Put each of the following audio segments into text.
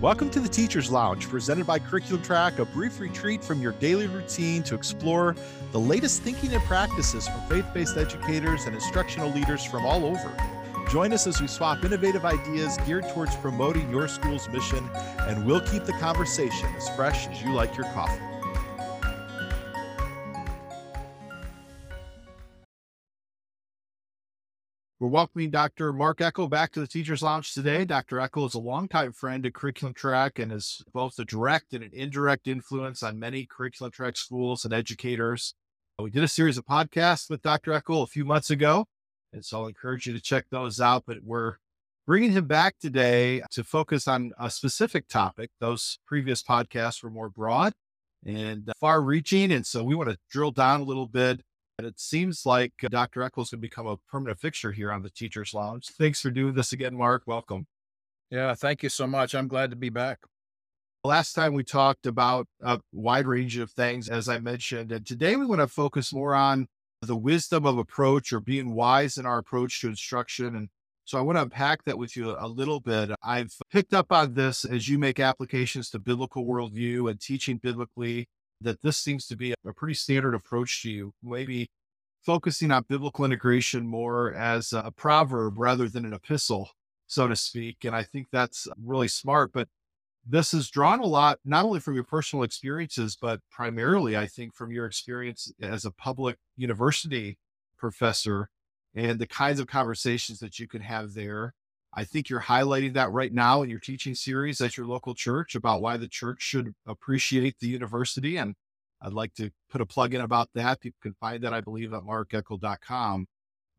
Welcome to the Teacher's Lounge, presented by Curriculum Track, a brief retreat from your daily routine to explore the latest thinking and practices from faith based educators and instructional leaders from all over. Join us as we swap innovative ideas geared towards promoting your school's mission, and we'll keep the conversation as fresh as you like your coffee. We're welcoming Dr. Mark Eckel back to the Teacher's Lounge today. Dr. Eckel is a longtime friend at Curriculum Track and is both a direct and an indirect influence on many Curriculum Track schools and educators. Uh, we did a series of podcasts with Dr. Eckel a few months ago, and so I'll encourage you to check those out. But we're bringing him back today to focus on a specific topic. Those previous podcasts were more broad and uh, far reaching. And so we want to drill down a little bit and it seems like uh, Dr. Going to become a permanent fixture here on the Teacher's Lounge. Thanks for doing this again, Mark. Welcome. Yeah, thank you so much. I'm glad to be back. Last time we talked about a wide range of things, as I mentioned, and today we want to focus more on the wisdom of approach or being wise in our approach to instruction. And so I want to unpack that with you a little bit. I've picked up on this as you make applications to biblical worldview and teaching biblically that this seems to be a pretty standard approach to you, maybe focusing on biblical integration more as a proverb rather than an epistle, so to speak. And I think that's really smart. But this has drawn a lot, not only from your personal experiences, but primarily, I think, from your experience as a public university professor and the kinds of conversations that you can have there I think you're highlighting that right now in your teaching series at your local church about why the church should appreciate the university. And I'd like to put a plug in about that. People can find that, I believe, at markeckel.com.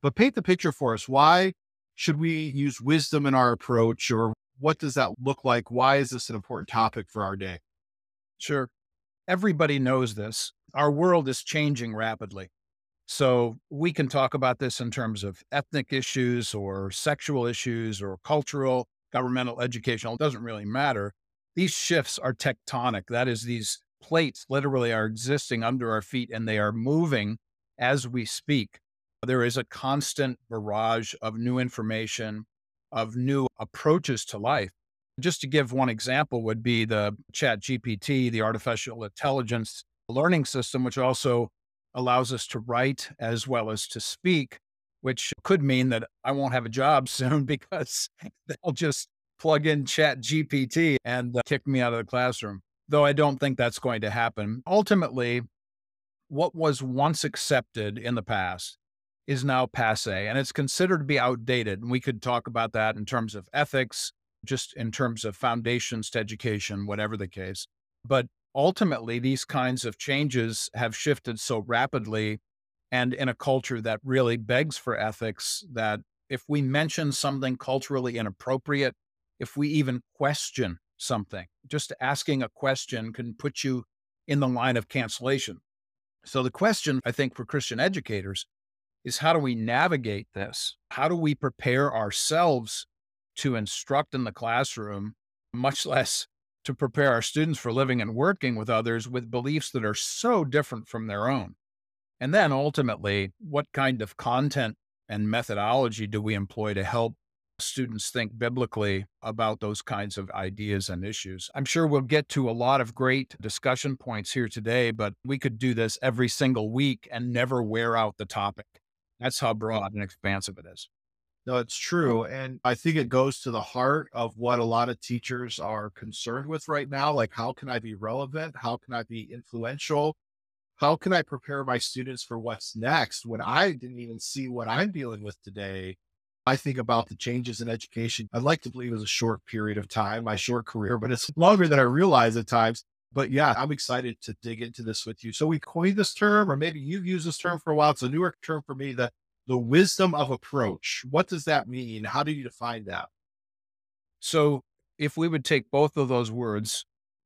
But paint the picture for us. Why should we use wisdom in our approach, or what does that look like? Why is this an important topic for our day? Sure. Everybody knows this. Our world is changing rapidly. So we can talk about this in terms of ethnic issues or sexual issues or cultural, governmental, educational. It doesn't really matter. These shifts are tectonic. That is, these plates literally are existing under our feet and they are moving as we speak. There is a constant barrage of new information, of new approaches to life. Just to give one example, would be the Chat GPT, the artificial intelligence learning system, which also allows us to write as well as to speak, which could mean that I won't have a job soon because they'll just plug in Chat GPT and uh, kick me out of the classroom. Though I don't think that's going to happen. Ultimately, what was once accepted in the past is now passe and it's considered to be outdated. And we could talk about that in terms of ethics, just in terms of foundations to education, whatever the case. But ultimately, these kinds of changes have shifted so rapidly and in a culture that really begs for ethics that if we mention something culturally inappropriate, if we even question something, just asking a question can put you in the line of cancellation. So, the question I think for Christian educators is how do we navigate this? How do we prepare ourselves to instruct in the classroom, much less to prepare our students for living and working with others with beliefs that are so different from their own. And then ultimately, what kind of content and methodology do we employ to help students think biblically about those kinds of ideas and issues? I'm sure we'll get to a lot of great discussion points here today, but we could do this every single week and never wear out the topic. That's how broad and expansive it is. No, it's true. And I think it goes to the heart of what a lot of teachers are concerned with right now. Like, how can I be relevant? How can I be influential? How can I prepare my students for what's next when I didn't even see what I'm dealing with today? I think about the changes in education. I'd like to believe it was a short period of time, my short career, but it's longer than I realize at times. But yeah, I'm excited to dig into this with you. So we coined this term, or maybe you've used this term for a while. It's a newer term for me, the the wisdom of approach. What does that mean? How do you define that? So, if we would take both of those words,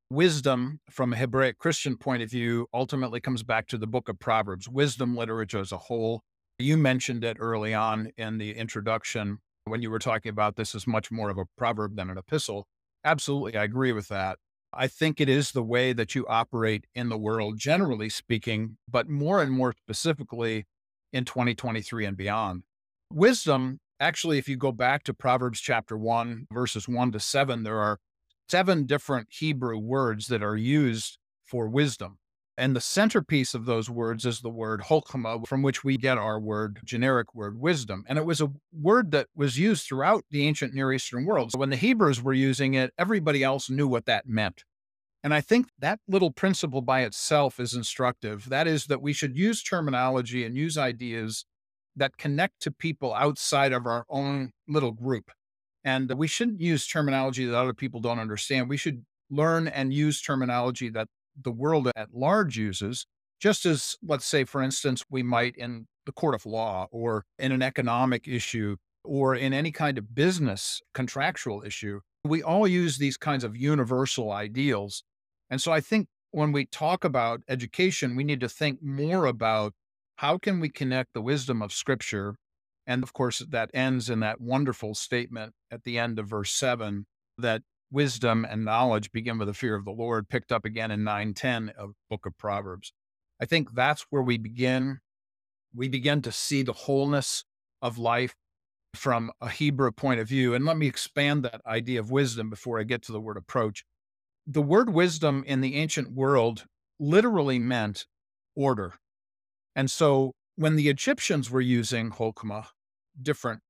wisdom from a Hebraic Christian point of view ultimately comes back to the book of Proverbs, wisdom literature as a whole. You mentioned it early on in the introduction when you were talking about this is much more of a proverb than an epistle. Absolutely, I agree with that. I think it is the way that you operate in the world, generally speaking, but more and more specifically, in 2023 and beyond. Wisdom, actually, if you go back to Proverbs chapter 1, verses 1 to 7, there are seven different Hebrew words that are used for wisdom. And the centerpiece of those words is the word chokmah, from which we get our word, generic word, wisdom. And it was a word that was used throughout the ancient Near Eastern world. So when the Hebrews were using it, everybody else knew what that meant. And I think that little principle by itself is instructive. That is, that we should use terminology and use ideas that connect to people outside of our own little group. And we shouldn't use terminology that other people don't understand. We should learn and use terminology that the world at large uses, just as, let's say, for instance, we might in the court of law or in an economic issue or in any kind of business contractual issue. We all use these kinds of universal ideals. And so I think when we talk about education, we need to think more about how can we connect the wisdom of scripture and of course that ends in that wonderful statement at the end of verse 7 that wisdom and knowledge begin with the fear of the Lord, picked up again in 910 of book of Proverbs. I think that's where we begin. We begin to see the wholeness of life from a Hebrew point of view. And let me expand that idea of wisdom before I get to the word approach. The word wisdom in the ancient world literally meant order. And so when the Egyptians were using Chokmah, different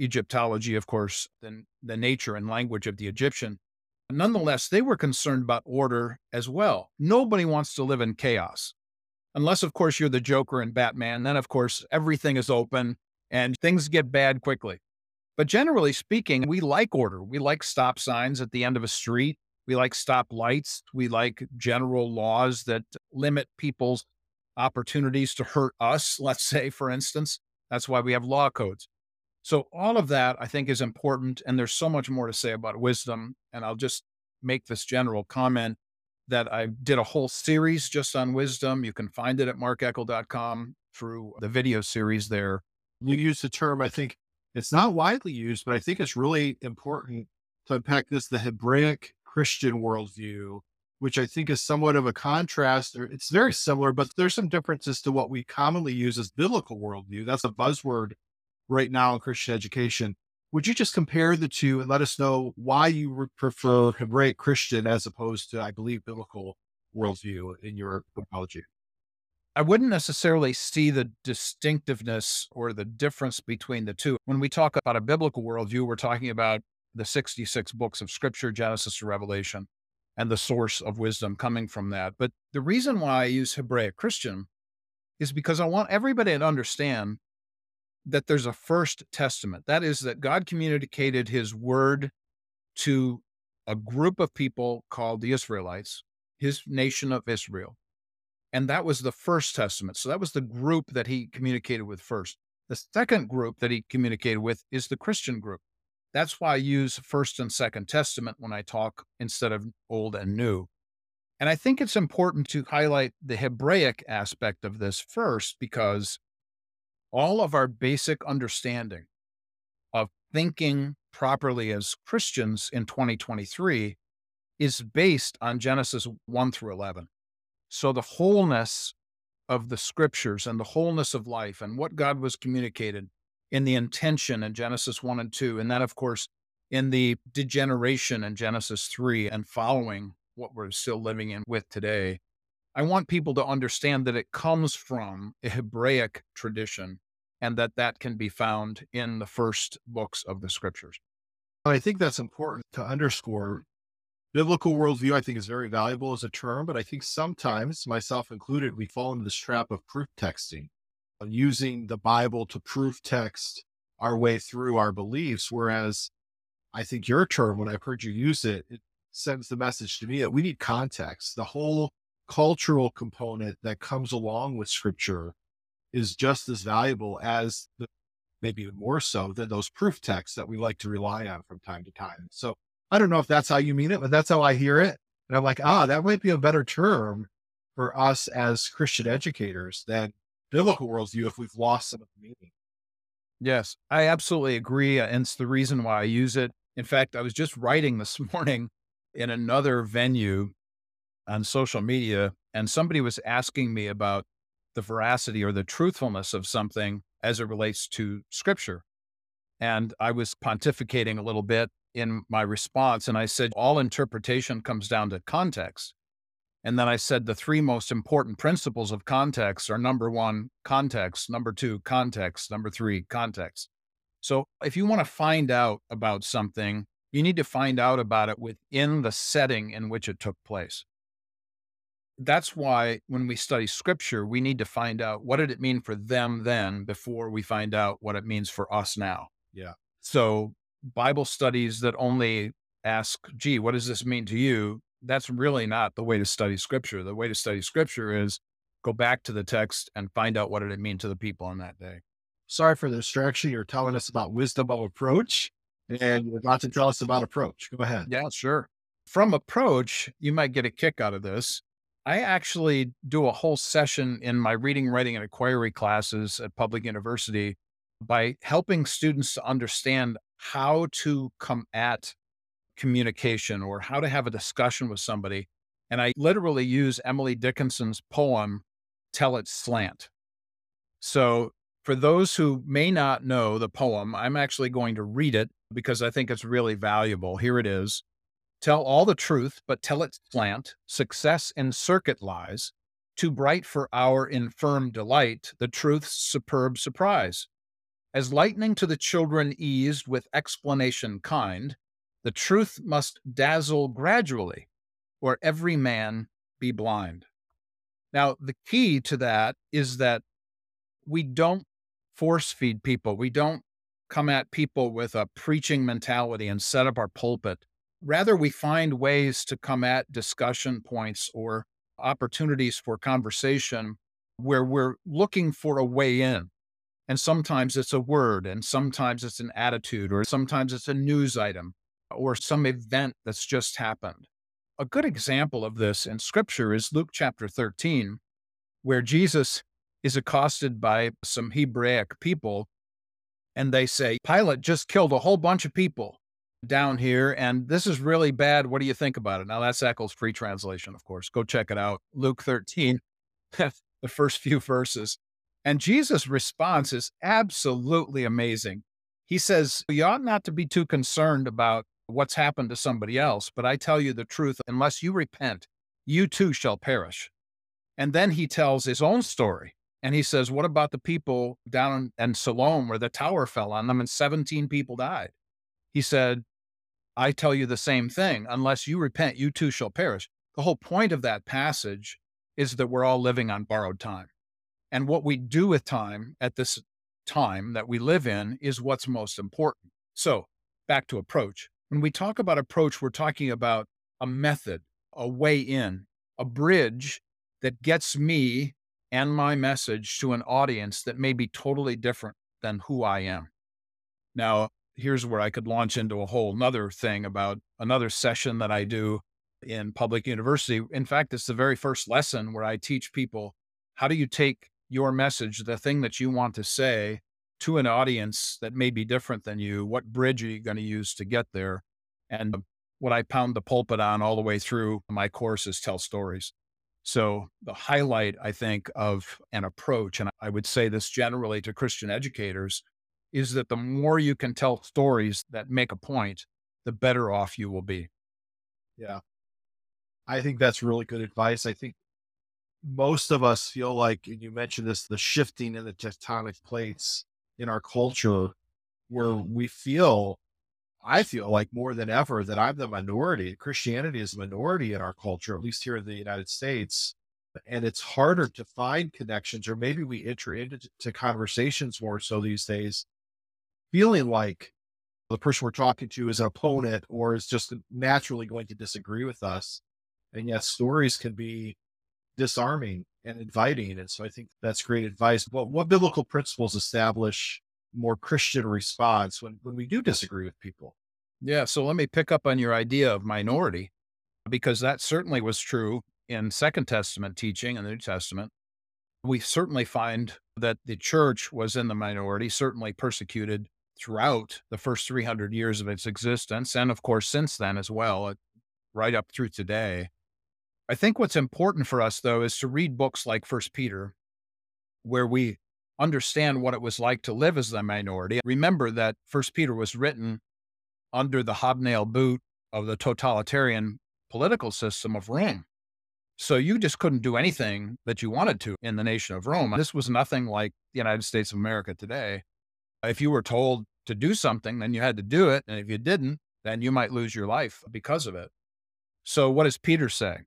Egyptology, of course, than the nature and language of the Egyptian, Nonetheless, they were concerned about order as well. Nobody wants to live in chaos. Unless, of course, you're the Joker and Batman. Then, of course, everything is open and things get bad quickly. But generally speaking, we like order. We like stop signs at the end of a street. We like stop lights. We like general laws that limit people's opportunities to hurt us, let's say, for instance. That's why we have law codes. So all of that I think is important. And there's so much more to say about wisdom. And I'll just make this general comment that I did a whole series just on wisdom. You can find it at markeckel.com through the video series there. You use the term, I think it's not widely used, but I think it's really important to unpack this the Hebraic Christian worldview, which I think is somewhat of a contrast. Or it's very similar, but there's some differences to what we commonly use as biblical worldview. That's a buzzword right now in Christian education. Would you just compare the two and let us know why you would prefer Hebraic Christian as opposed to, I believe, biblical worldview in your apology? I wouldn't necessarily see the distinctiveness or the difference between the two. When we talk about a biblical worldview, we're talking about the 66 books of scripture, Genesis to Revelation, and the source of wisdom coming from that. But the reason why I use Hebraic Christian is because I want everybody to understand that there's a first testament. That is, that God communicated his word to a group of people called the Israelites, his nation of Israel. And that was the first testament. So that was the group that he communicated with first. The second group that he communicated with is the Christian group. That's why I use first and second testament when I talk instead of old and new. And I think it's important to highlight the Hebraic aspect of this first because all of our basic understanding of thinking properly as Christians in 2023 is based on Genesis 1 through 11. So the wholeness of the scriptures and the wholeness of life and what God was communicated in the intention in Genesis 1 and 2, and then, of course, in the degeneration in Genesis 3 and following what we're still living in with today, I want people to understand that it comes from a Hebraic tradition and that that can be found in the first books of the scriptures. I think that's important to underscore. Biblical worldview, I think, is very valuable as a term, but I think sometimes, myself included, we fall into this trap of proof texting, using the Bible to proof text our way through our beliefs. Whereas I think your term, when I've heard you use it, it sends the message to me that we need context. The whole cultural component that comes along with scripture is just as valuable as the, maybe even more so than those proof texts that we like to rely on from time to time. So I don't know if that's how you mean it, but that's how I hear it. And I'm like, ah, that might be a better term for us as Christian educators than biblical worldview if we've lost some of the meaning. Yes, I absolutely agree. Uh, and it's the reason why I use it. In fact, I was just writing this morning in another venue on social media, and somebody was asking me about the veracity or the truthfulness of something as it relates to scripture. And I was pontificating a little bit in my response. And I said, all interpretation comes down to context. And then I said, the three most important principles of context are number one, context, number two, context, number three, context. So if you want to find out about something, you need to find out about it within the setting in which it took place. That's why when we study scripture, we need to find out what did it mean for them then before we find out what it means for us now. Yeah. So Bible studies that only ask, gee, what does this mean to you? That's really not the way to study scripture. The way to study scripture is go back to the text and find out what did it mean to the people on that day. Sorry for the distraction. You're telling us about wisdom of approach and you're about to tell us about approach. Go ahead. Yeah, sure. From approach, you might get a kick out of this. I actually do a whole session in my reading, writing, and inquiry classes at Public University by helping students to understand how to come at communication or how to have a discussion with somebody. And I literally use Emily Dickinson's poem, Tell It Slant. So, for those who may not know the poem, I'm actually going to read it because I think it's really valuable. Here it is Tell all the truth, but tell it slant. Success in circuit lies. Too bright for our infirm delight, the truth's superb surprise. As lightning to the children eased with explanation kind, the truth must dazzle gradually, or every man be blind. Now, the key to that is that we don't force feed people. We don't come at people with a preaching mentality and set up our pulpit. Rather, we find ways to come at discussion points or opportunities for conversation where we're looking for a way in. And sometimes it's a word, and sometimes it's an attitude, or sometimes it's a news item, or some event that's just happened. A good example of this in scripture is Luke chapter 13, where Jesus is accosted by some Hebraic people, and they say, Pilate just killed a whole bunch of people down here, and this is really bad. What do you think about it? Now, that's Eckel's free translation, of course. Go check it out. Luke 13, the first few verses. And Jesus' response is absolutely amazing. He says, You ought not to be too concerned about what's happened to somebody else, but I tell you the truth, unless you repent, you too shall perish. And then he tells his own story. And he says, What about the people down in Siloam where the tower fell on them and 17 people died? He said, I tell you the same thing. Unless you repent, you too shall perish. The whole point of that passage is that we're all living on borrowed time. And what we do with time at this time that we live in is what's most important. So, back to approach. When we talk about approach, we're talking about a method, a way in, a bridge that gets me and my message to an audience that may be totally different than who I am. Now, here's where I could launch into a whole nother thing about another session that I do in public university. In fact, it's the very first lesson where I teach people how do you take your message, the thing that you want to say, to an audience that may be different than you? What bridge are you going to use to get there? And what I pound the pulpit on all the way through my course is tell stories. So, the highlight, I think, of an approach, and I would say this generally to Christian educators, is that the more you can tell stories that make a point, the better off you will be. Yeah. I think that's really good advice. I think most of us feel like, and you mentioned this, the shifting in the tectonic plates in our culture, where uh-huh. we feel, I feel like more than ever that I'm the minority. Christianity is a minority in our culture, at least here in the United States. And it's harder to find connections, or maybe we enter into conversations more so these days, feeling like the person we're talking to is an opponent or is just naturally going to disagree with us. And yes, stories can be disarming and inviting. And so I think that's great advice. But what biblical principles establish more Christian response when, when we do disagree with people? Yeah. So let me pick up on your idea of minority, because that certainly was true in Second Testament teaching and the New Testament. We certainly find that the church was in the minority, certainly persecuted throughout the first 300 years of its existence. And of course, since then as well, uh, right up through today. I think what's important for us, though, is to read books like First Peter, where we understand what it was like to live as a minority. Remember that First Peter was written under the hobnail boot of the totalitarian political system of Rome. So you just couldn't do anything that you wanted to in the nation of Rome. This was nothing like the United States of America today. If you were told to do something, then you had to do it. And if you didn't, then you might lose your life because of it. So what does Peter say?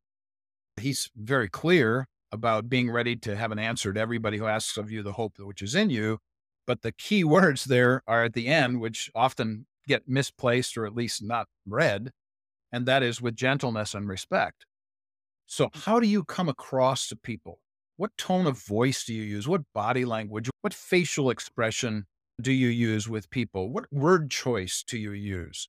He's very clear about being ready to have an answer to everybody who asks of you the hope which is in you. But the key words there are at the end, which often get misplaced or at least not read, and that is with gentleness and respect. So, how do you come across to people? What tone of voice do you use? What body language? What facial expression do you use with people? What word choice do you use?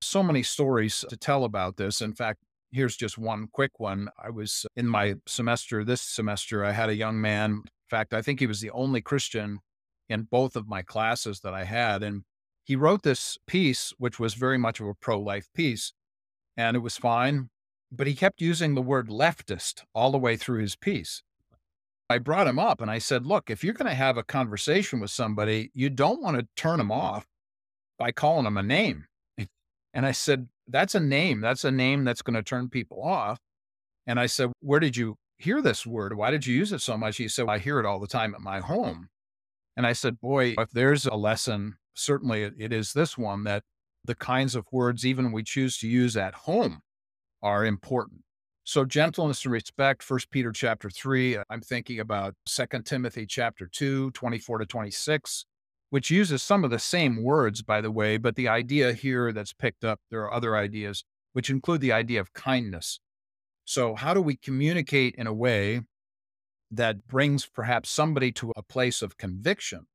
So many stories to tell about this. In fact, here's just one quick one. I was in my semester this semester, I had a young man. In fact, I think he was the only Christian in both of my classes that I had. And he wrote this piece, which was very much of a pro life piece, and it was fine. But he kept using the word leftist all the way through his piece. I brought him up and I said, Look, if you're going to have a conversation with somebody, you don't want to turn them off by calling them a name. And I said, That's a name. That's a name that's going to turn people off. And I said, Where did you hear this word? Why did you use it so much? He said, I hear it all the time at my home. And I said, Boy, if there's a lesson, certainly it is this one that the kinds of words even we choose to use at home are important. So gentleness and respect, First Peter chapter 3, I'm thinking about Second Timothy chapter 2, 24 to 26, which uses some of the same words, by the way, but the idea here that's picked up, there are other ideas, which include the idea of kindness. So, how do we communicate in a way that brings perhaps somebody to a place of conviction,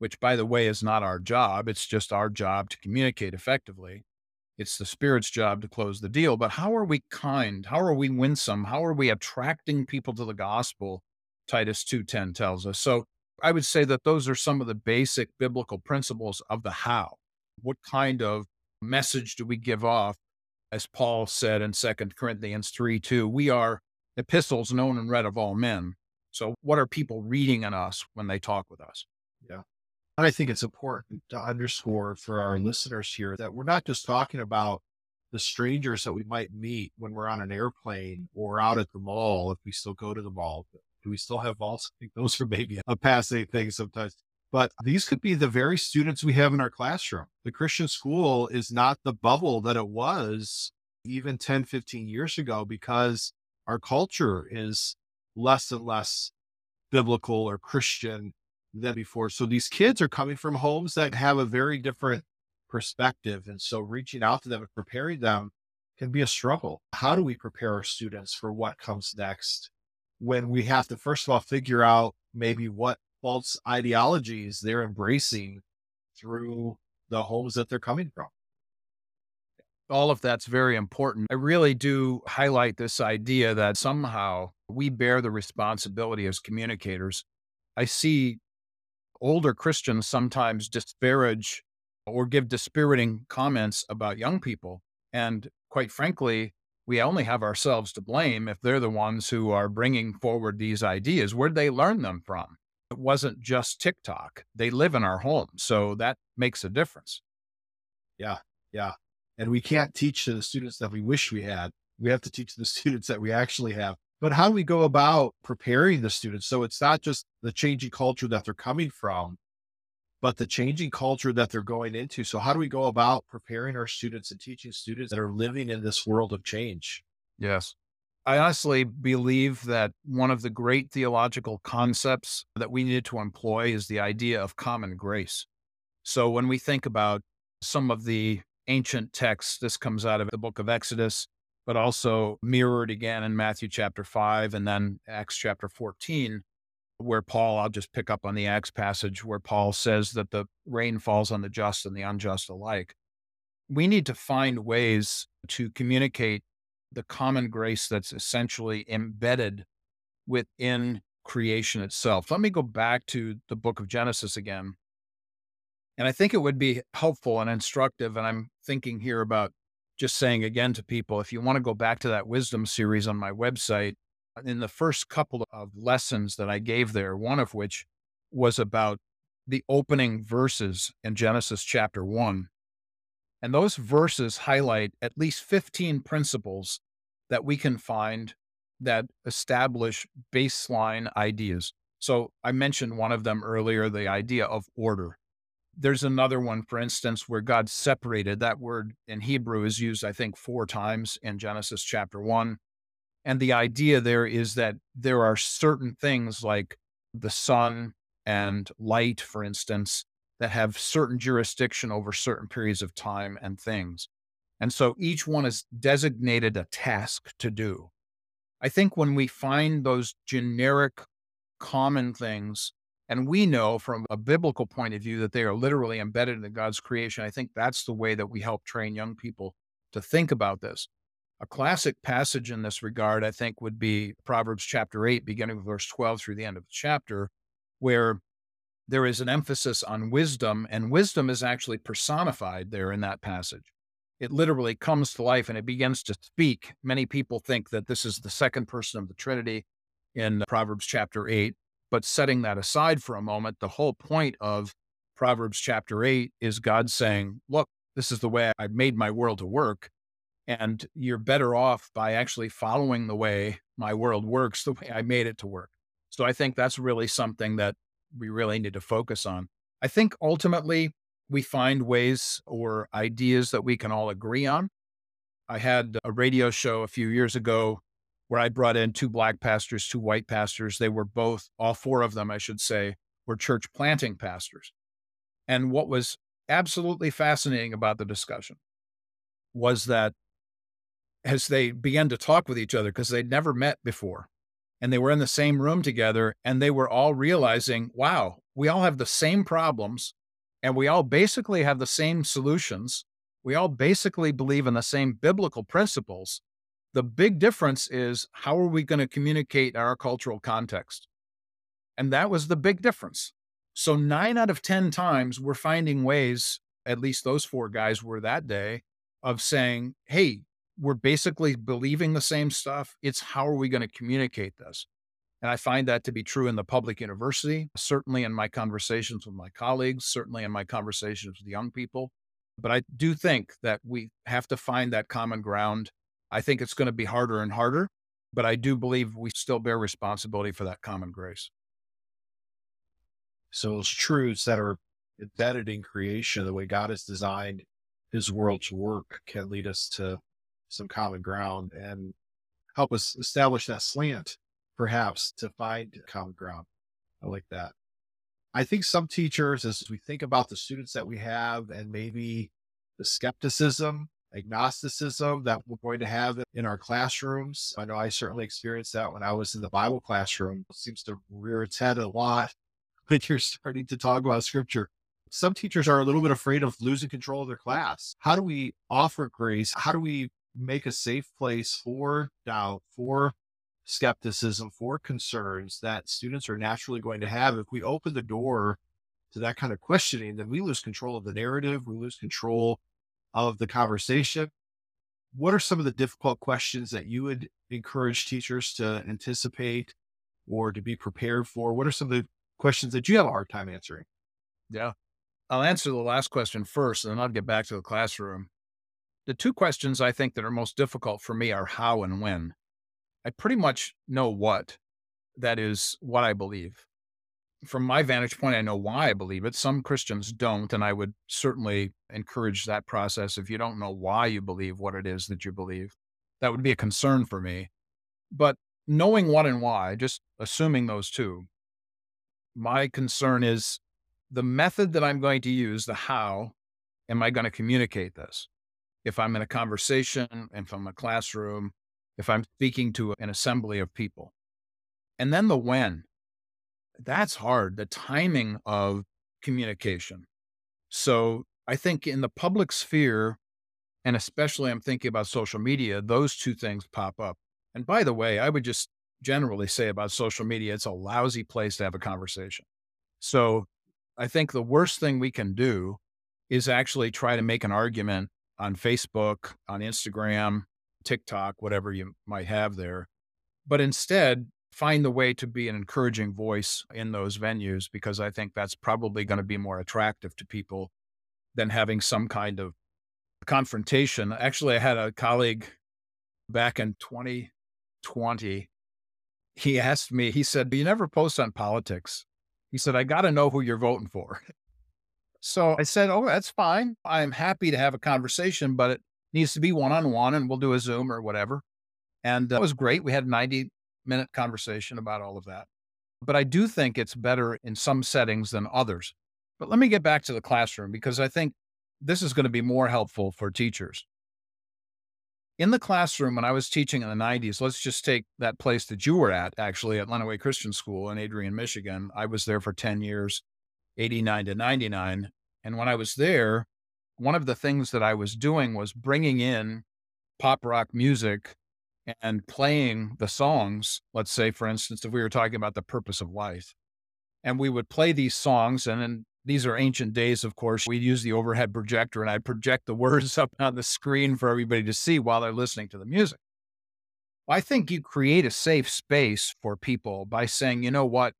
which, by the way, is not our job? It's just our job to communicate effectively. It's the Spirit's job to close the deal. But how are we kind? How are we winsome? How are we attracting people to the gospel? Titus 2:10 tells us. So I would say that those are some of the basic biblical principles of the how. What kind of message do we give off? As Paul said in 2 Corinthians 3 2, we are epistles known and read of all men. So, what are people reading in us when they talk with us? Yeah. And I think it's important to underscore for our listeners here that we're not just talking about the strangers that we might meet when we're on an airplane or out at the mall, if we still go to the mall, do we still have vaults? I think those are maybe a passing thing sometimes. But these could be the very students we have in our classroom. The Christian school is not the bubble that it was even 10, 15 years ago because our culture is less and less biblical or Christian than before. So these kids are coming from homes that have a very different perspective. And so reaching out to them and preparing them can be a struggle. How do we prepare our students for what comes next? When we have to, first of all, figure out maybe what false ideologies they're embracing through the homes that they're coming from. All of that's very important. I really do highlight this idea that somehow we bear the responsibility as communicators. I see older Christians sometimes disparage or give dispiriting comments about young people. And quite frankly, we only have ourselves to blame if they're the ones who are bringing forward these ideas. Where'd they learn them from? It wasn't just TikTok. They live in our homes. So that makes a difference. Yeah. Yeah. And we can't teach to the students that we wish we had. We have to teach the students that we actually have. But how do we go about preparing the students? So it's not just the changing culture that they're coming from, but the changing culture that they're going into. So, how do we go about preparing our students and teaching students that are living in this world of change? Yes. I honestly believe that one of the great theological concepts that we need to employ is the idea of common grace. So, when we think about some of the ancient texts, this comes out of the book of Exodus, but also mirrored again in Matthew chapter 5 and then Acts chapter 14 where Paul, I'll just pick up on the Acts passage where Paul says that the rain falls on the just and the unjust alike. We need to find ways to communicate the common grace that's essentially embedded within creation itself. Let me go back to the book of Genesis again. And I think it would be helpful and instructive. And I'm thinking here about just saying again to people if you want to go back to that wisdom series on my website, in the first couple of lessons that I gave there, one of which was about the opening verses in Genesis chapter one. And those verses highlight at least 15 principles that we can find that establish baseline ideas. So I mentioned one of them earlier, the idea of order. There's another one, for instance, where God separated. That word in Hebrew is used, I think, four times in Genesis chapter one. And the idea there is that there are certain things like the sun and light, for instance, that have certain jurisdiction over certain periods of time and things. And so each one is designated a task to do. I think when we find those generic common things, and we know from a biblical point of view that they are literally embedded in God's creation, I think that's the way that we help train young people to think about this. A classic passage in this regard, I think, would be Proverbs chapter 8, beginning with verse 12 through the end of the chapter, where there is an emphasis on wisdom, and wisdom is actually personified there in that passage. It literally comes to life and it begins to speak. Many people think that this is the second person of the Trinity in Proverbs chapter 8. But setting that aside for a moment, the whole point of Proverbs chapter 8 is God saying, Look, this is the way I've made my world to work. And you're better off by actually following the way my world works, the way I made it to work. So I think that's really something that we really need to focus on. I think ultimately we find ways or ideas that we can all agree on. I had a radio show a few years ago where I brought in two black pastors, two white pastors. They were both, all four of them, I should say, were church planting pastors. And what was absolutely fascinating about the discussion was that as they began to talk with each other, because they'd never met before, and they were in the same room together, and they were all realizing, wow, we all have the same problems, and we all basically have the same solutions. We all basically believe in the same biblical principles. The big difference is how are we going to communicate our cultural context? And that was the big difference. So, nine out of 10 times, we're finding ways, at least those four guys were that day, of saying, hey, we're basically believing the same stuff. It's how are we going to communicate this? And I find that to be true in the public university, certainly in my conversations with my colleagues, certainly in my conversations with young people. But I do think that we have to find that common ground I think it's going to be harder and harder, but I do believe we still bear responsibility for that common grace. So those truths that are embedded in creation, the way God has designed his world to work can lead us to some common ground and help us establish that slant, perhaps to find common ground. I like that. I think some teachers, as we think about the students that we have and maybe the skepticism agnosticism that we're going to have in our classrooms. I know I certainly experienced that when I was in the Bible classroom. It seems to rear its head a lot when you're starting to talk about scripture. Some teachers are a little bit afraid of losing control of their class. How do we offer grace? How do we make a safe place for doubt, for skepticism, for concerns that students are naturally going to have? If we open the door to that kind of questioning, then we lose control of the narrative, we lose control of the conversation. What are some of the difficult questions that you would encourage teachers to anticipate or to be prepared for? What are some of the questions that you have a hard time answering? Yeah. I'll answer the last question first, and then I'll get back to the classroom. The two questions I think that are most difficult for me are how and when. I pretty much know what, that is what I believe from my vantage point, I know why I believe it. Some Christians don't. And I would certainly encourage that process. If you don't know why you believe what it is that you believe, that would be a concern for me. But knowing what and why, just assuming those two, my concern is the method that I'm going to use, the how am I going to communicate this? If I'm in a conversation, if I'm in a classroom, if I'm speaking to an assembly of people. And then the when that's hard, the timing of communication. So I think in the public sphere, and especially I'm thinking about social media, those two things pop up. And by the way, I would just generally say about social media, it's a lousy place to have a conversation. So I think the worst thing we can do is actually try to make an argument on Facebook, on Instagram, TikTok, whatever you might have there. But instead, find the way to be an encouraging voice in those venues because I think that's probably going to be more attractive to people than having some kind of confrontation. Actually, I had a colleague back in 2020. He asked me, he said, You never post on politics. He said, I got to know who you're voting for. So I said, Oh, that's fine. I'm happy to have a conversation, but it needs to be one on one and we'll do a Zoom or whatever. And uh, it was great. We had a 90 minute conversation about all of that. But I do think it's better in some settings than others. But let me get back to the classroom because I think this is going to be more helpful for teachers. In the classroom, when I was teaching in the 90s, let's just take that place that you were at, actually, at Lenawee Christian School in Adrian, Michigan. I was there for 10 years, 89 to 99. And when I was there, one of the things that I was doing was bringing in pop rock music and playing the songs. Let's say, for instance, if we were talking about the purpose of life, and we would play these songs, and then these are ancient days, of course. We'd use the overhead projector, and I'd project the words up on the screen for everybody to see while they're listening to the music. I think you create a safe space for people by saying, you know what?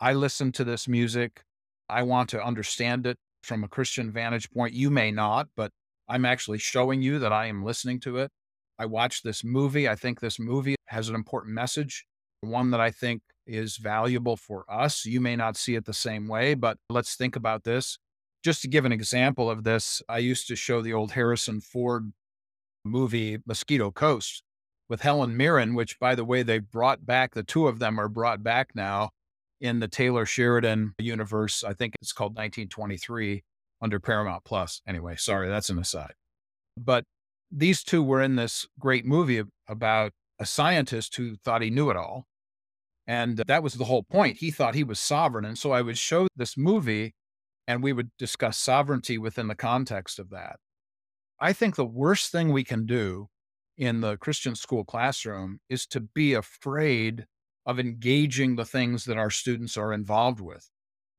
I listen to this music. I want to understand it from a Christian vantage point. You may not, but I'm actually showing you that I am listening to it. I watched this movie. I think this movie has an important message, one that I think is valuable for us. You may not see it the same way, but let's think about this. Just to give an example of this, I used to show the old Harrison Ford movie Mosquito Coast with Helen Mirren, which, by the way, they brought back, the two of them are brought back now in the Taylor Sheridan universe. I think it's called 1923 under Paramount Plus. Anyway, sorry, that's an aside. But these two were in this great movie about a scientist who thought he knew it all. And that was the whole point. He thought he was sovereign. And so I would show this movie and we would discuss sovereignty within the context of that. I think the worst thing we can do in the Christian school classroom is to be afraid of engaging the things that our students are involved with.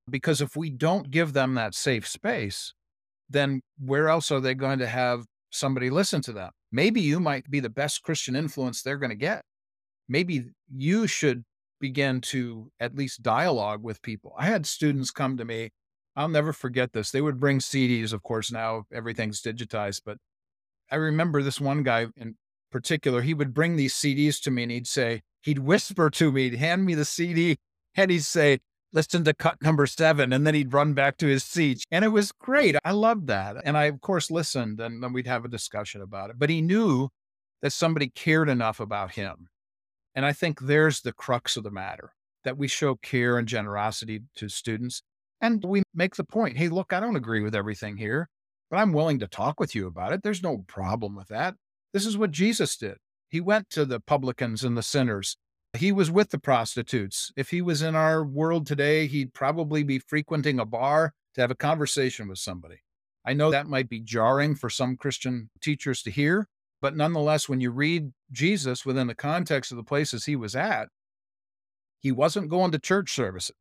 Because if we don't give them that safe space, then where else are they going to have somebody listen to them? Maybe you might be the best Christian influence they're going to get. Maybe you should begin to at least dialogue with people. I had students come to me. I'll never forget this. They would bring CDs. Of course, now everything's digitized, but I remember this one guy in particular. He would bring these CDs to me and he'd say, he'd whisper to me, he'd hand me the CD, and he'd say, listen to cut number seven. And then he'd run back to his seat. And it was great. I loved that. And I, of course, listened and then we'd have a discussion about it. But he knew that somebody cared enough about him. And I think there's the crux of the matter that we show care and generosity to students. And we make the point hey, look, I don't agree with everything here, but I'm willing to talk with you about it. There's no problem with that. This is what Jesus did. He went to the publicans and the sinners he was with the prostitutes. If he was in our world today, he'd probably be frequenting a bar to have a conversation with somebody. I know that might be jarring for some Christian teachers to hear, but nonetheless, when you read Jesus within the context of the places he was at, he wasn't going to church services.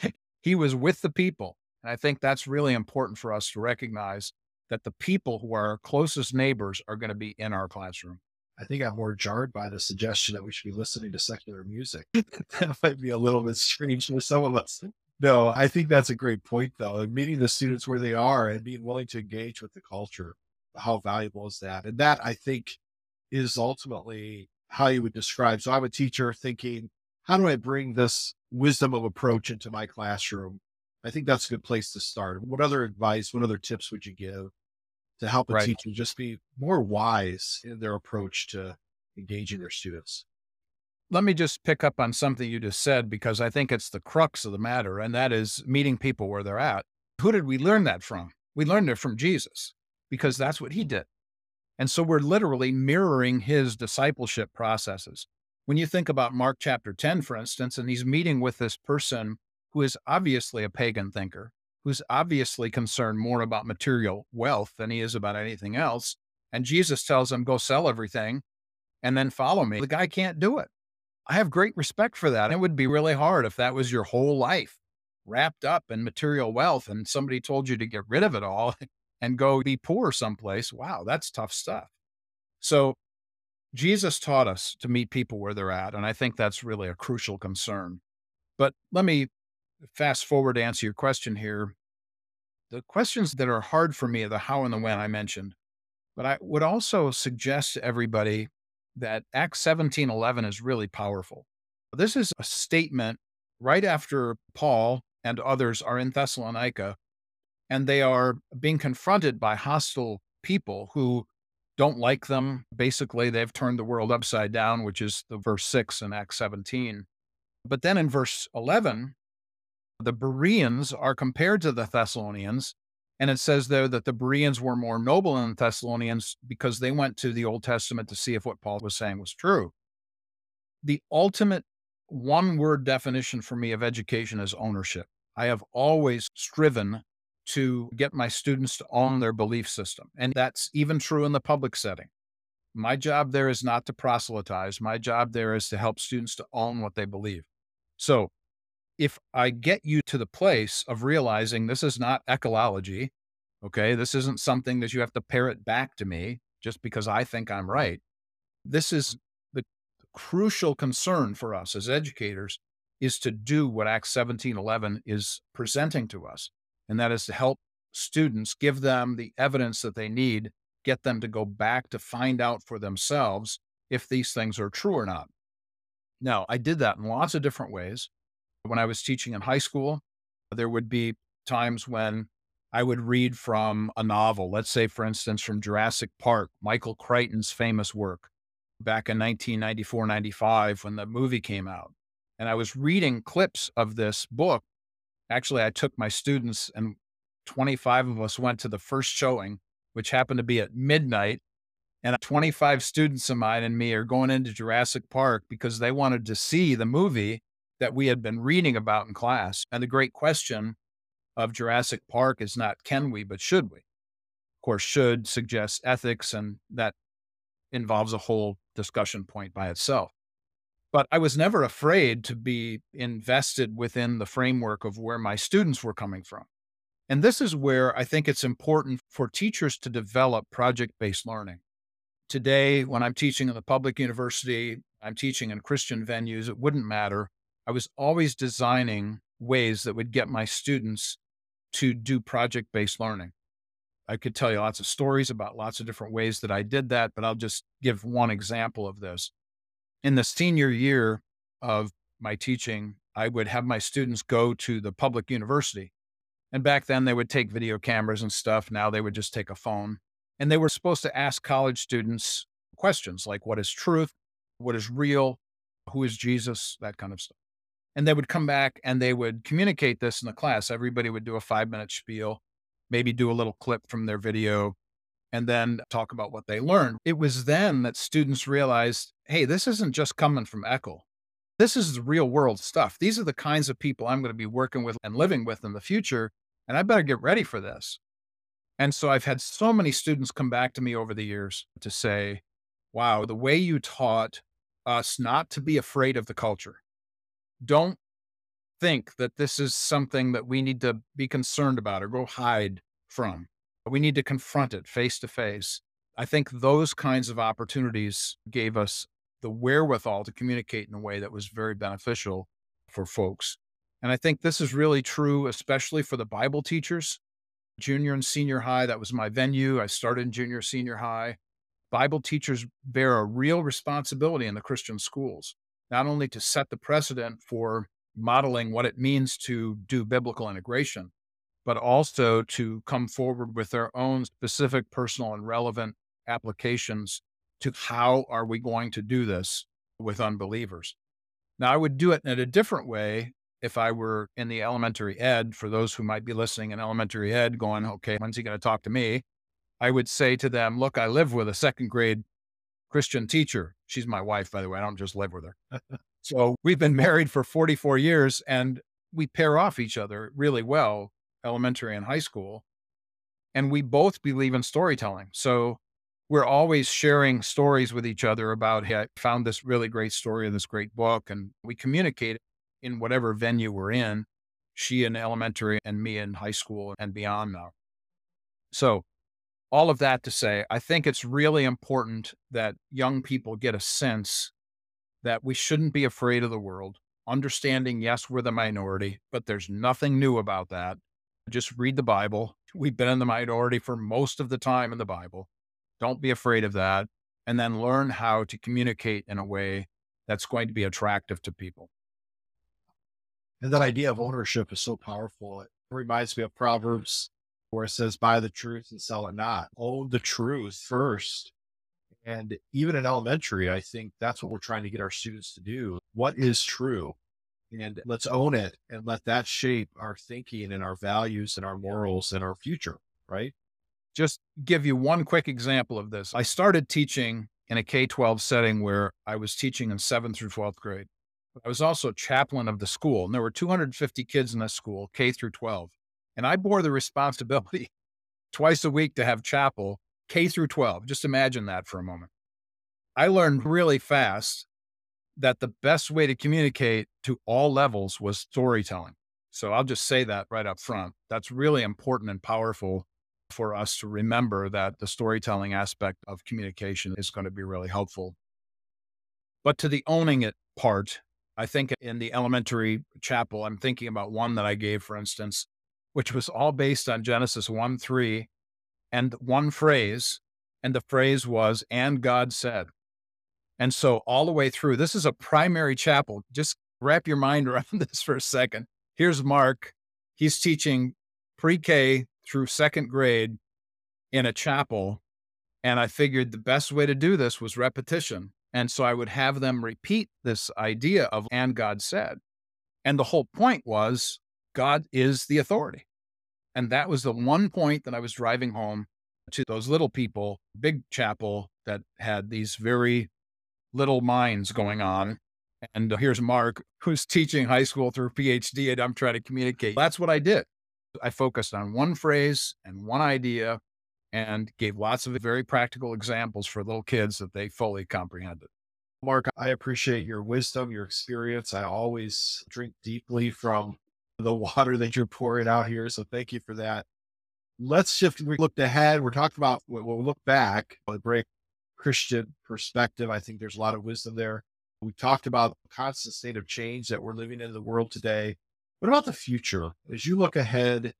he was with the people. And I think that's really important for us to recognize that the people who are our closest neighbors are going to be in our classroom. I think I'm more jarred by the suggestion that we should be listening to secular music. that might be a little bit strange for some of us. No, I think that's a great point, though. And meeting the students where they are and being willing to engage with the culture, how valuable is that? And that I think is ultimately how you would describe. So I'm a teacher thinking, how do I bring this wisdom of approach into my classroom? I think that's a good place to start. What other advice, what other tips would you give to help a right. teacher just be more wise in their approach to engaging their students. Let me just pick up on something you just said because I think it's the crux of the matter, and that is meeting people where they're at. Who did we learn that from? We learned it from Jesus because that's what he did. And so we're literally mirroring his discipleship processes. When you think about Mark chapter 10, for instance, and he's meeting with this person who is obviously a pagan thinker, who's obviously concerned more about material wealth than he is about anything else. And Jesus tells him, go sell everything and then follow me. The guy can't do it. I have great respect for that. It would be really hard if that was your whole life wrapped up in material wealth and somebody told you to get rid of it all and go be poor someplace. Wow, that's tough stuff. So Jesus taught us to meet people where they're at. And I think that's really a crucial concern. But let me fast forward to answer your question here. The questions that are hard for me are the how and the when I mentioned. But I would also suggest to everybody that Acts 17 11 is really powerful. This is a statement right after Paul and others are in Thessalonica and they are being confronted by hostile people who don't like them. Basically, they've turned the world upside down, which is the verse 6 in Acts 17. But then in verse 11, the Bereans are compared to the Thessalonians. And it says there that the Bereans were more noble than the Thessalonians because they went to the Old Testament to see if what Paul was saying was true. The ultimate one word definition for me of education is ownership. I have always striven to get my students to own their belief system. And that's even true in the public setting. My job there is not to proselytize. My job there is to help students to own what they believe. So if I get you to the place of realizing this is not ecology, okay, this isn't something that you have to parrot back to me just because I think I'm right. This is the crucial concern for us as educators is to do what Acts 17:11 is presenting to us and that is to help students, give them the evidence that they need, get them to go back to find out for themselves if these things are true or not. Now, I did that in lots of different ways. When I was teaching in high school, there would be times when I would read from a novel, let's say, for instance, from Jurassic Park, Michael Crichton's famous work back in 1994 95 when the movie came out. And I was reading clips of this book Actually, I took my students and 25 of us went to the first showing, which happened to be at midnight. And 25 students of mine and me are going into Jurassic Park because they wanted to see the movie that we had been reading about in class. And the great question of Jurassic Park is not can we, but should we? Of course, should suggests ethics, and that involves a whole discussion point by itself. But I was never afraid to be invested within the framework of where my students were coming from. And this is where I think it's important for teachers to develop project based learning. Today, when I'm teaching in the public university, I'm teaching in Christian venues, it wouldn't matter. I was always designing ways that would get my students to do project based learning. I could tell you lots of stories about lots of different ways that I did that, but I'll just give one example of this in the senior year of my teaching, I would have my students go to the public university. And back then they would take video cameras and stuff. Now they would just take a phone. And they were supposed to ask college students questions like what is truth? What is real? Who is Jesus? That kind of stuff. And they would come back and they would communicate this in the class. Everybody would do a five minute spiel, maybe do a little clip from their video, and then talk about what they learned. It was then that students realized hey, this isn't just coming from Eckel. This is the real world stuff. These are the kinds of people I'm going to be working with and living with in the future. And I better get ready for this. And so I've had so many students come back to me over the years to say, wow, the way you taught us not to be afraid of the culture. Don't think that this is something that we need to be concerned about or go hide from. We need to confront it face to face. I think those kinds of opportunities gave us the wherewithal to communicate in a way that was very beneficial for folks. And I think this is really true, especially for the Bible teachers, junior and senior high. That was my venue. I started in junior, senior high. Bible teachers bear a real responsibility in the Christian schools, not only to set the precedent for modeling what it means to do biblical integration, but also to come forward with their own specific, personal, and relevant applications to how are we going to do this with unbelievers. Now, I would do it in a different way if I were in the elementary ed. For those who might be listening in elementary ed, going, okay, when's he going to talk to me? I would say to them, look, I live with a second grade Christian teacher. She's my wife, by the way. I don't just live with her. so we've been married for 44 years and we pair off each other really well elementary and high school. And we both believe in storytelling. So we're always sharing stories with each other about, hey, I found this really great story in this great book. And we communicate in whatever venue we're in, she in elementary and me in high school and beyond now. So all of that to say, I think it's really important that young people get a sense that we shouldn't be afraid of the world. Understanding, yes, we're the minority, but there's nothing new about that. Just read the Bible. We've been in the minority for most of the time in the Bible. Don't be afraid of that. And then learn how to communicate in a way that's going to be attractive to people. And that idea of ownership is so powerful. It reminds me of Proverbs where it says, buy the truth and sell it not. Own the truth first. And even in elementary, I think that's what we're trying to get our students to do. What is true? And let's own it and let that shape our thinking and our values and our morals and our future, right? Just give you one quick example of this. I started teaching in a K 12 setting where I was teaching in seventh through 12th grade. I was also chaplain of the school, and there were 250 kids in this school, K through 12. And I bore the responsibility twice a week to have chapel, K through 12. Just imagine that for a moment. I learned really fast that the best way to communicate to all levels was storytelling. So I'll just say that right up front. That's really important and powerful for us to remember that the storytelling aspect of communication is going to be really helpful. But to the owning it part, I think in the elementary chapel, I'm thinking about one that I gave, for instance, which was all based on Genesis 1 3 and one phrase. And the phrase was, and God said. And so all the way through, this is a primary chapel. Just wrap your mind around this for a second. Here's Mark. He's teaching pre K through second grade in a chapel. And I figured the best way to do this was repetition. And so I would have them repeat this idea of, and God said. And the whole point was, God is the authority. And that was the one point that I was driving home to those little people, big chapel that had these very little minds going on. And uh, here's Mark, who's teaching high school through PhD, and I'm trying to communicate. That's what I did. I focused on one phrase and one idea and gave lots of very practical examples for little kids that they fully comprehended. Mark, I appreciate your wisdom, your experience. I always drink deeply from the water that you're pouring out here. So thank you for that. Let's shift. We looked ahead. We're talking about, we'll look back, we'll break Christian perspective. I think there's a lot of wisdom there. We talked about the constant state of change that we're living in the world today. What about the future? As you look ahead,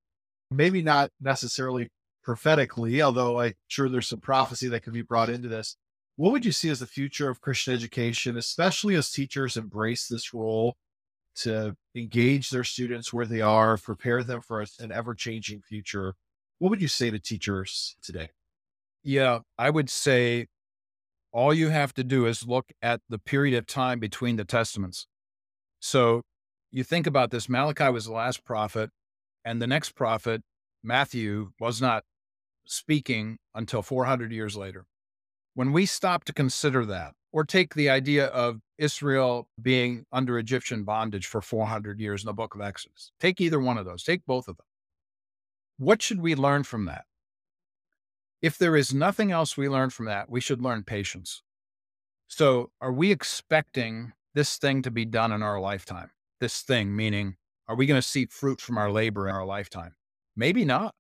maybe not necessarily prophetically, although I'm sure there's some prophecy that could be brought into this. What would you see as the future of Christian education, especially as teachers embrace this role to engage their students where they are, prepare them for an ever changing future? What would you say to teachers today? Yeah, I would say all you have to do is look at the period of time between the testaments. So you think about this Malachi was the last prophet, and the next prophet, Matthew, was not speaking until 400 years later. When we stop to consider that, or take the idea of Israel being under Egyptian bondage for 400 years in the book of Exodus, take either one of those, take both of them. What should we learn from that? If there is nothing else we learn from that, we should learn patience. So, are we expecting this thing to be done in our lifetime? This thing, meaning, are we going to see fruit from our labor in our lifetime? Maybe not.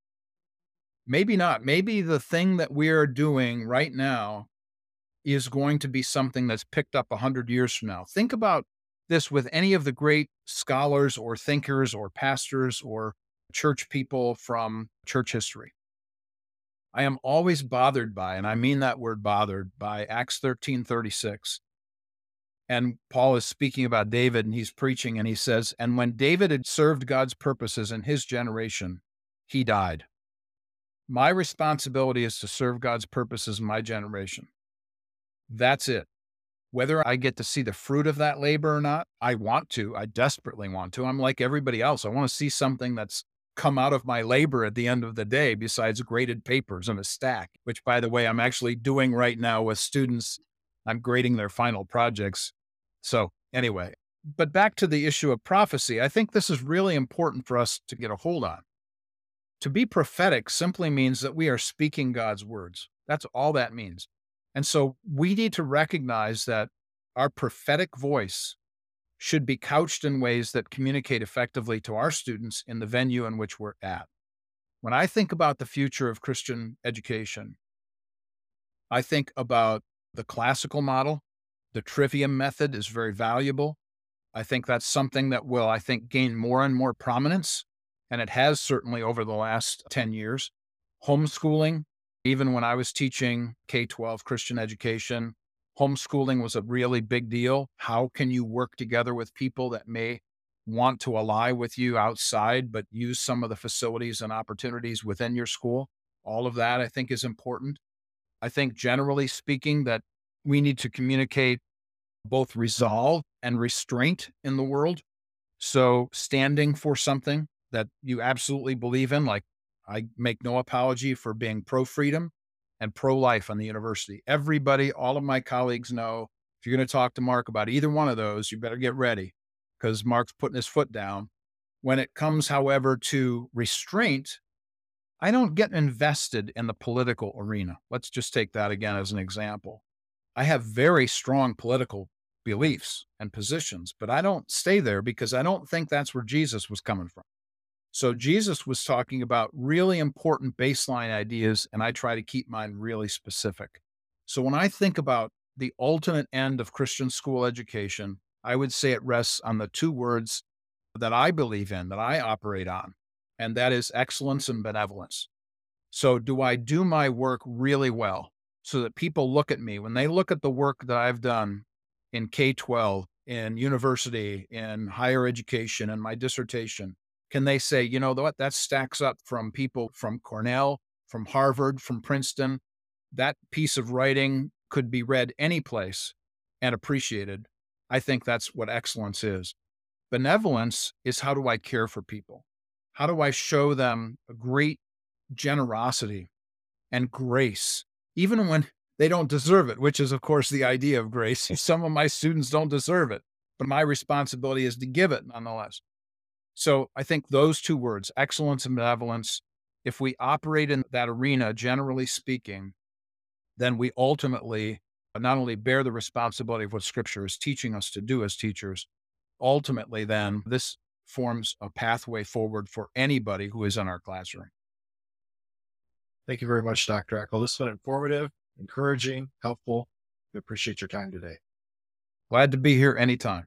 Maybe not. Maybe the thing that we are doing right now is going to be something that's picked up 100 years from now. Think about this with any of the great scholars or thinkers or pastors or church people from church history. I am always bothered by, and I mean that word bothered, by Acts 13 36. And Paul is speaking about David and he's preaching and he says, And when David had served God's purposes in his generation, he died. My responsibility is to serve God's purposes in my generation. That's it. Whether I get to see the fruit of that labor or not, I want to. I desperately want to. I'm like everybody else. I want to see something that's come out of my labor at the end of the day besides graded papers and a stack, which, by the way, I'm actually doing right now with students. I'm grading their final projects. So, anyway, but back to the issue of prophecy, I think this is really important for us to get a hold on. To be prophetic simply means that we are speaking God's words. That's all that means. And so we need to recognize that our prophetic voice should be couched in ways that communicate effectively to our students in the venue in which we're at. When I think about the future of Christian education, I think about the classical model. The trivium method is very valuable. I think that's something that will, I think, gain more and more prominence. And it has certainly over the last 10 years. Homeschooling, even when I was teaching K 12 Christian education, homeschooling was a really big deal. How can you work together with people that may want to ally with you outside, but use some of the facilities and opportunities within your school? All of that, I think, is important. I think, generally speaking, that we need to communicate both resolve and restraint in the world. So, standing for something that you absolutely believe in, like I make no apology for being pro freedom and pro life on the university. Everybody, all of my colleagues know if you're going to talk to Mark about either one of those, you better get ready because Mark's putting his foot down. When it comes, however, to restraint, I don't get invested in the political arena. Let's just take that again as an example. I have very strong political beliefs and positions, but I don't stay there because I don't think that's where Jesus was coming from. So Jesus was talking about really important baseline ideas, and I try to keep mine really specific. So when I think about the ultimate end of Christian school education, I would say it rests on the two words that I believe in, that I operate on, and that is excellence and benevolence. So, do I do my work really well so that people look at me when they look at the work that I've done in K 12, in university, in higher education, and my dissertation? Can they say, you know what, that stacks up from people from Cornell, from Harvard, from Princeton? That piece of writing could be read any place and appreciated I think that's what excellence is. Benevolence is how do I care for people? How do I show them a great generosity and grace, even when they don't deserve it, which is, of course, the idea of grace. Some of my students don't deserve it, but my responsibility is to give it nonetheless. So I think those two words, excellence and benevolence, if we operate in that arena, generally speaking, then we ultimately uh, not only bear the responsibility of what scripture is teaching us to do as teachers, ultimately, then this forms a pathway forward for anybody who is in our classroom. Thank you very much, Dr. Eckel. This has been informative, encouraging, helpful. We appreciate your time today. Glad to be here anytime.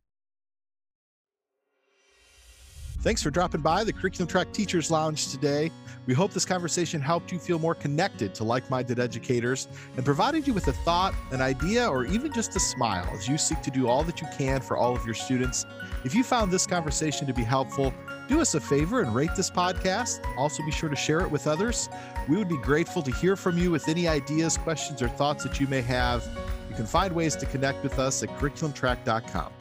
Thanks for dropping by the CurriculumTrak Teachers Lounge today. We hope this conversation helped you feel more connected to like minded educators and provided you with a thought, an idea, or even just a smile as you seek to do all that you can for all of your students. If you found this conversation to be helpful, do us a favor and rate this podcast. Also, be sure to share it with others. We would be grateful to hear from you with any ideas, questions, or thoughts that you may have. You can find ways to connect with us at curriculumtrak.com.